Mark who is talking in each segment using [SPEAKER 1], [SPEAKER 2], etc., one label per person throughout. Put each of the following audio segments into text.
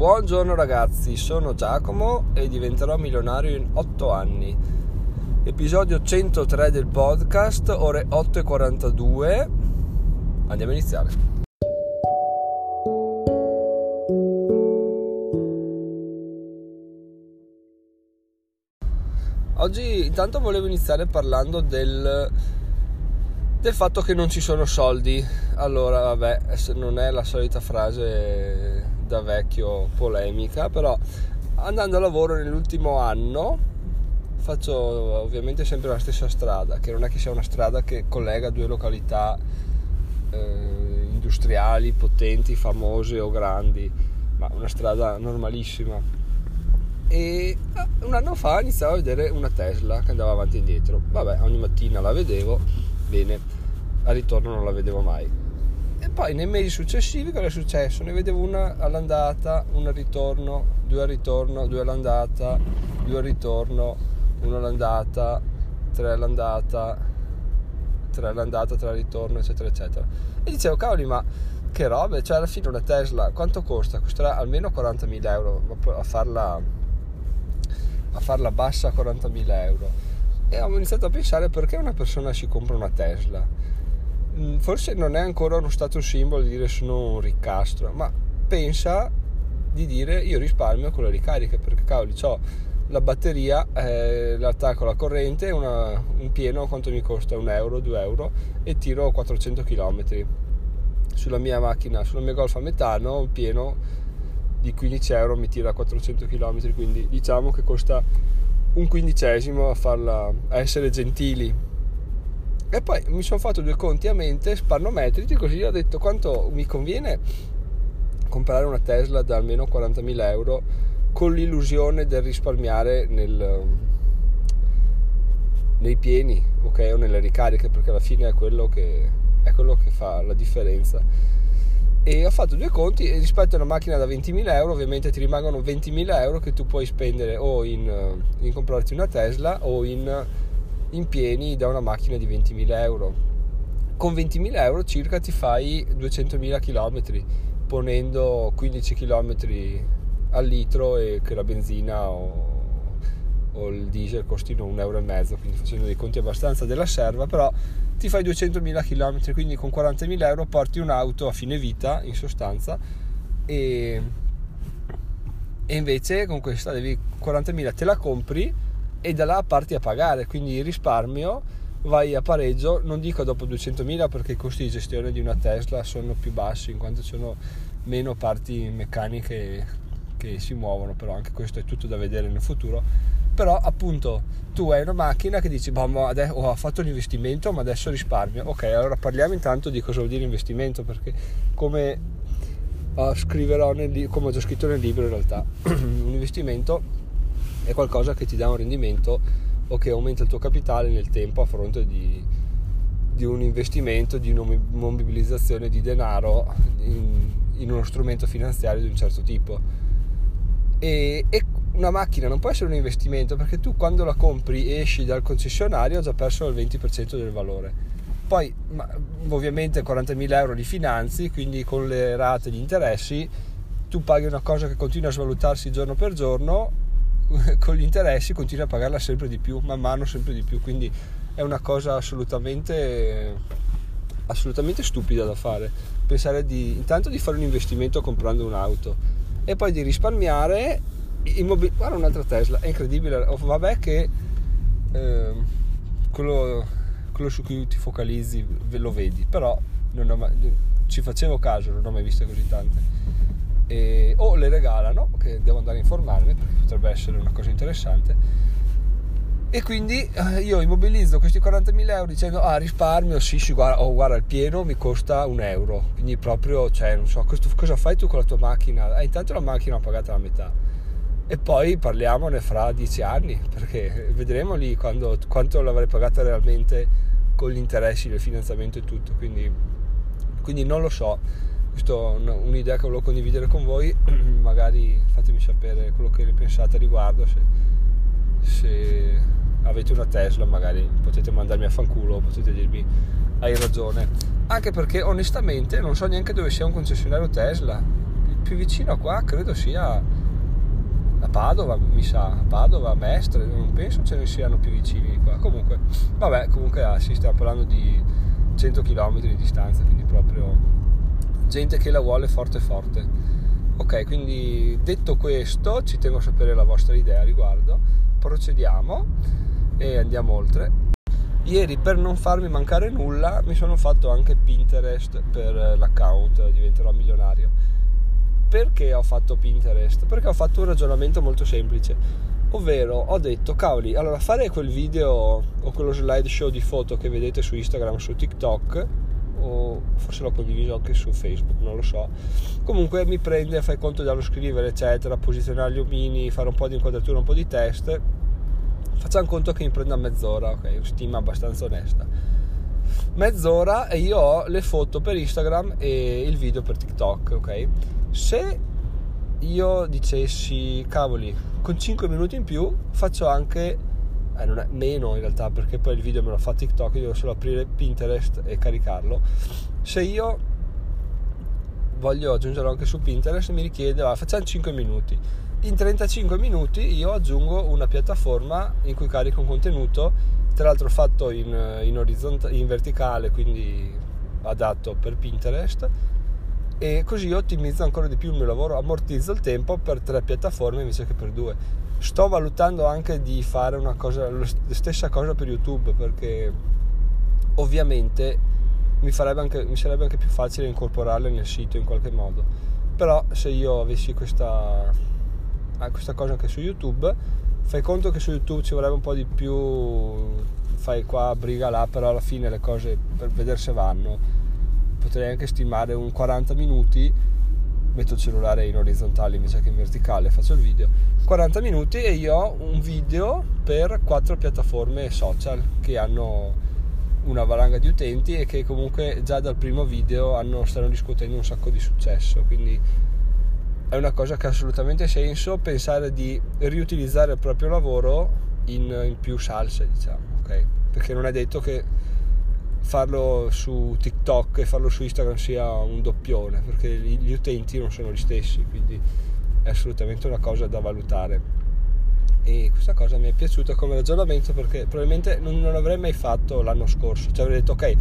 [SPEAKER 1] Buongiorno ragazzi, sono Giacomo e diventerò milionario in 8 anni. Episodio 103 del podcast, ore 8.42. Andiamo a iniziare. Oggi intanto volevo iniziare parlando del, del fatto che non ci sono soldi. Allora, vabbè, non è la solita frase da vecchio polemica, però andando a lavoro nell'ultimo anno faccio ovviamente sempre la stessa strada, che non è che sia una strada che collega due località eh, industriali, potenti, famose o grandi, ma una strada normalissima. E eh, un anno fa iniziavo a vedere una Tesla che andava avanti e indietro. Vabbè, ogni mattina la vedevo, bene, al ritorno non la vedevo mai e poi nei mesi successivi cosa è successo? Ne vedevo una all'andata, una al ritorno, due al ritorno, due all'andata, due al ritorno, una all'andata, tre all'andata, tre all'andata, tre al ritorno, eccetera, eccetera. E dicevo, cavoli, ma che robe, cioè alla fine una Tesla quanto costa? Costerà almeno 40.000 euro a farla, a farla bassa a 40.000 euro. E ho iniziato a pensare perché una persona si compra una Tesla forse non è ancora uno status symbol di dire sono un riccastro, ma pensa di dire io risparmio con le ricariche perché cavoli ho la batteria, eh, l'attacco alla corrente, una, un pieno quanto mi costa? Un euro, due euro e tiro 400 km sulla mia macchina, sulla mia Golf a metano, un pieno di 15 euro mi tira 400 km, quindi diciamo che costa un quindicesimo a, farla, a essere gentili e poi mi sono fatto due conti a mente, spannometrici, così ho detto quanto mi conviene comprare una Tesla da almeno 40.000 euro con l'illusione del risparmiare nel, nei pieni, ok, o nelle ricariche, perché alla fine è quello che, è quello che fa la differenza. E ho fatto due conti e rispetto a una macchina da 20.000 euro ovviamente ti rimangono 20.000 euro che tu puoi spendere o in, in comprarti una Tesla o in in pieni da una macchina di 20.000 euro. Con 20.000 euro circa ti fai 200.000 km ponendo 15 km al litro e che la benzina o, o il diesel costino un euro e mezzo, quindi facendo dei conti abbastanza della serva, però ti fai 200.000 km, quindi con 40.000 euro porti un'auto a fine vita in sostanza e, e invece con questa devi 40.000 te la compri e da là parti a pagare, quindi il risparmio vai a pareggio, non dico dopo 200.000 perché i costi di gestione di una Tesla sono più bassi in quanto ci sono meno parti meccaniche che si muovono, però anche questo è tutto da vedere nel futuro. Però appunto tu hai una macchina che dici, boh, adesso, ho fatto l'investimento ma adesso risparmio. Ok, allora parliamo intanto di cosa vuol dire investimento perché come uh, scriverò nel, come ho già scritto nel libro in realtà, un investimento è qualcosa che ti dà un rendimento o che aumenta il tuo capitale nel tempo a fronte di, di un investimento, di un'immobilizzazione di denaro in, in, uno strumento finanziario di un certo tipo. E, e, una macchina non può essere un investimento perché tu quando la compri e esci dal concessionario hai già perso il 20% del valore. Poi ma, ovviamente 40.000 euro li finanzi, quindi con le rate e gli interessi tu paghi una cosa che continua a svalutarsi giorno per giorno con gli interessi continui a pagarla sempre di più, man mano sempre di più, quindi è una cosa assolutamente, assolutamente stupida da fare. Pensare di, intanto di fare un investimento comprando un'auto e poi di risparmiare. Immobil- guarda un'altra Tesla, è incredibile. Oh, vabbè che eh, quello, quello, su cui ti focalizzi lo vedi, però mai, ci facevo caso, non ho mai visto così tante e, o le regalano, che devo andare a informarmi perché potrebbe essere una cosa interessante. E quindi eh, io immobilizzo questi 40.000 euro dicendo ah risparmio, sì sì guarda, oh, guarda il pieno mi costa un euro, quindi proprio, cioè non so, questo, cosa fai tu con la tua macchina? Eh, intanto la macchina ho pagata la metà e poi parliamone fra dieci anni perché vedremo lì quando, quanto l'avrei pagata realmente con gli interessi, il finanziamento e tutto, quindi, quindi non lo so questa è un'idea che volevo condividere con voi, magari fatemi sapere quello che ne pensate a riguardo, se, se avete una Tesla magari potete mandarmi a fanculo, potete dirmi hai ragione, anche perché onestamente non so neanche dove sia un concessionario Tesla, più vicino a qua credo sia a Padova, mi sa, a Padova, Mestre, non penso ce ne siano più vicini qua. Comunque, vabbè, comunque ah, si sta parlando di 100 km di distanza, quindi proprio gente che la vuole forte forte. Ok, quindi detto questo, ci tengo a sapere la vostra idea a riguardo. Procediamo e andiamo oltre. Ieri per non farmi mancare nulla mi sono fatto anche Pinterest per l'account Diventerò Milionario. Perché ho fatto Pinterest? Perché ho fatto un ragionamento molto semplice, ovvero ho detto cavoli, allora fare quel video o quello slideshow di foto che vedete su Instagram, su TikTok o forse l'ho condiviso anche su Facebook, non lo so. Comunque mi prende, fai conto dallo scrivere, eccetera, posizionare gli omini, fare un po' di inquadratura, un po' di test facciamo conto che mi prenda mezz'ora, ok, stima abbastanza onesta. Mezz'ora e io ho le foto per Instagram e il video per TikTok, ok? Se io dicessi, cavoli, con 5 minuti in più faccio anche, eh, non è, meno in realtà perché poi il video me lo fa TikTok, io devo solo aprire Pinterest e caricarlo. Se io voglio aggiungerlo anche su Pinterest mi richiede, va, facciamo 5 minuti in 35 minuti io aggiungo una piattaforma in cui carico un contenuto, tra l'altro fatto in, in, orizzont- in verticale, quindi adatto per Pinterest e così ottimizzo ancora di più il mio lavoro, ammortizzo il tempo per tre piattaforme invece che per due. Sto valutando anche di fare una cosa, la stessa cosa per YouTube perché ovviamente mi, anche, mi sarebbe anche più facile incorporarle nel sito in qualche modo. Però se io avessi questa a questa cosa anche su YouTube. Fai conto che su YouTube ci vorrebbe un po' di più, fai qua, briga là, però alla fine le cose per vedere se vanno. Potrei anche stimare un 40 minuti, metto il cellulare in orizzontale invece che in verticale, faccio il video. 40 minuti e io ho un video per quattro piattaforme social che hanno una valanga di utenti e che comunque già dal primo video hanno, stanno riscuotendo un sacco di successo. Quindi è una cosa che ha assolutamente senso pensare di riutilizzare il proprio lavoro in, in più salse, diciamo, ok? Perché non è detto che farlo su TikTok e farlo su Instagram sia un doppione, perché gli utenti non sono gli stessi, quindi è assolutamente una cosa da valutare. E questa cosa mi è piaciuta come ragionamento perché probabilmente non, non l'avrei mai fatto l'anno scorso, cioè avrei detto ok,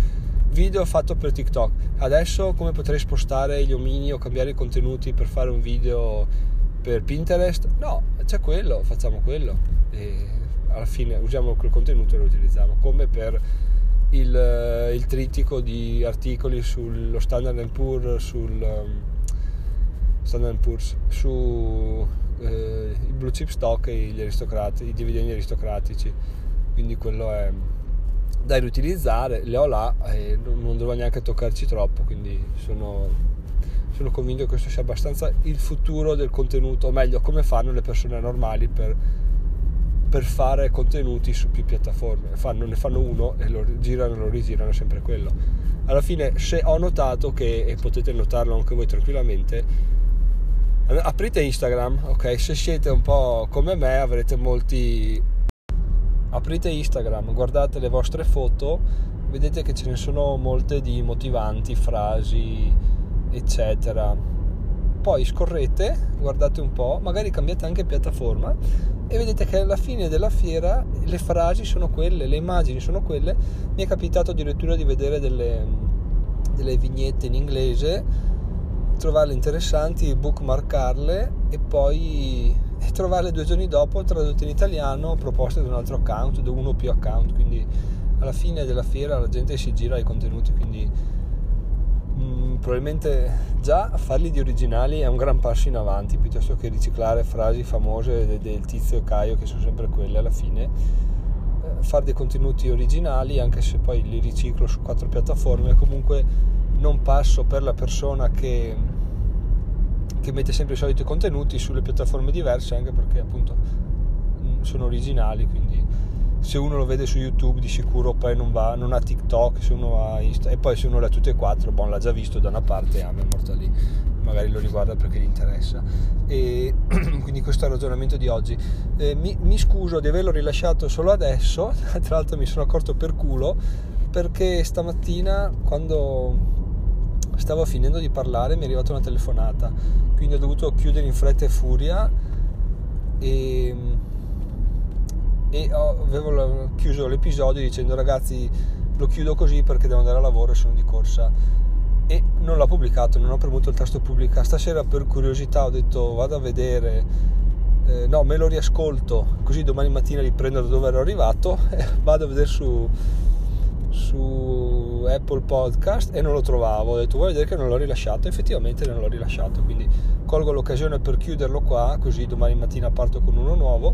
[SPEAKER 1] video fatto per TikTok. Adesso come potrei spostare gli omini o cambiare i contenuti per fare un video per Pinterest? No, c'è quello, facciamo quello. E alla fine usiamo quel contenuto e lo utilizziamo. Come per il, il trittico di articoli sullo Standard Poor's, sul um, Standard Poor's, su eh, i blue chip stock e i dividendi aristocratici. Quindi quello è da riutilizzare, le ho là e non devo neanche toccarci troppo, quindi sono, sono convinto che questo sia abbastanza il futuro del contenuto, o meglio come fanno le persone normali per, per fare contenuti su più piattaforme, fanno, ne fanno uno e lo girano e lo rigirano sempre quello. Alla fine se ho notato che, e potete notarlo anche voi tranquillamente, aprite Instagram, ok? Se siete un po' come me avrete molti aprite Instagram, guardate le vostre foto, vedete che ce ne sono molte di motivanti, frasi, eccetera. Poi scorrete, guardate un po', magari cambiate anche piattaforma e vedete che alla fine della fiera le frasi sono quelle, le immagini sono quelle. Mi è capitato addirittura di vedere delle, delle vignette in inglese, trovarle interessanti, bookmarkarle e poi trovarle due giorni dopo tradotte in italiano proposte da un altro account, da uno o più account, quindi alla fine della fiera la gente si gira ai contenuti, quindi mh, mm, probabilmente già farli di originali è un gran passo in avanti piuttosto che riciclare frasi famose del, del tizio e Caio che sono sempre quelle alla fine. Eh, fare dei contenuti originali anche se poi li riciclo su quattro piattaforme comunque non passo per la persona che che mette sempre i soliti contenuti sulle piattaforme diverse anche perché appunto mm, sono originali quindi se uno lo vede su YouTube di sicuro poi non va non ha TikTok se uno ha Insta e poi se uno le ha tutte e quattro bon l'ha già visto da una parte ah, è morta lì. Magari lo riguarda perché gli interessa. E quindi questo è il ragionamento di oggi. Eh, mi, mi scuso di averlo rilasciato solo adesso tra l'altro mi sono accorto per culo perché stamattina quando stavo finendo di parlare mi è arrivata una telefonata. Quindi ho dovuto chiudere in fretta e furia e, e avevo chiuso l'episodio dicendo ragazzi lo chiudo così perché devo andare a lavoro e sono di corsa e non l'ho pubblicato, non ho premuto il tasto pubblica. Stasera per curiosità ho detto vado a vedere, eh, no me lo riascolto così domani mattina riprendo da dove ero arrivato e vado a vedere su, su Apple Podcast e non lo trovavo. Ho detto vuoi vedere che non l'ho rilasciato? Effettivamente non l'ho rilasciato, quindi colgo l'occasione per chiuderlo qua così domani mattina parto con uno nuovo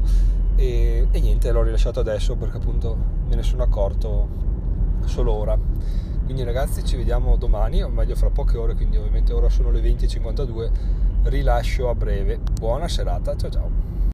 [SPEAKER 1] e, e niente, l'ho rilasciato adesso perché appunto me ne sono accorto solo ora. Quindi ragazzi ci vediamo domani, o meglio fra poche ore, quindi ovviamente ora sono le 20.52, rilascio a breve. Buona serata, ciao ciao.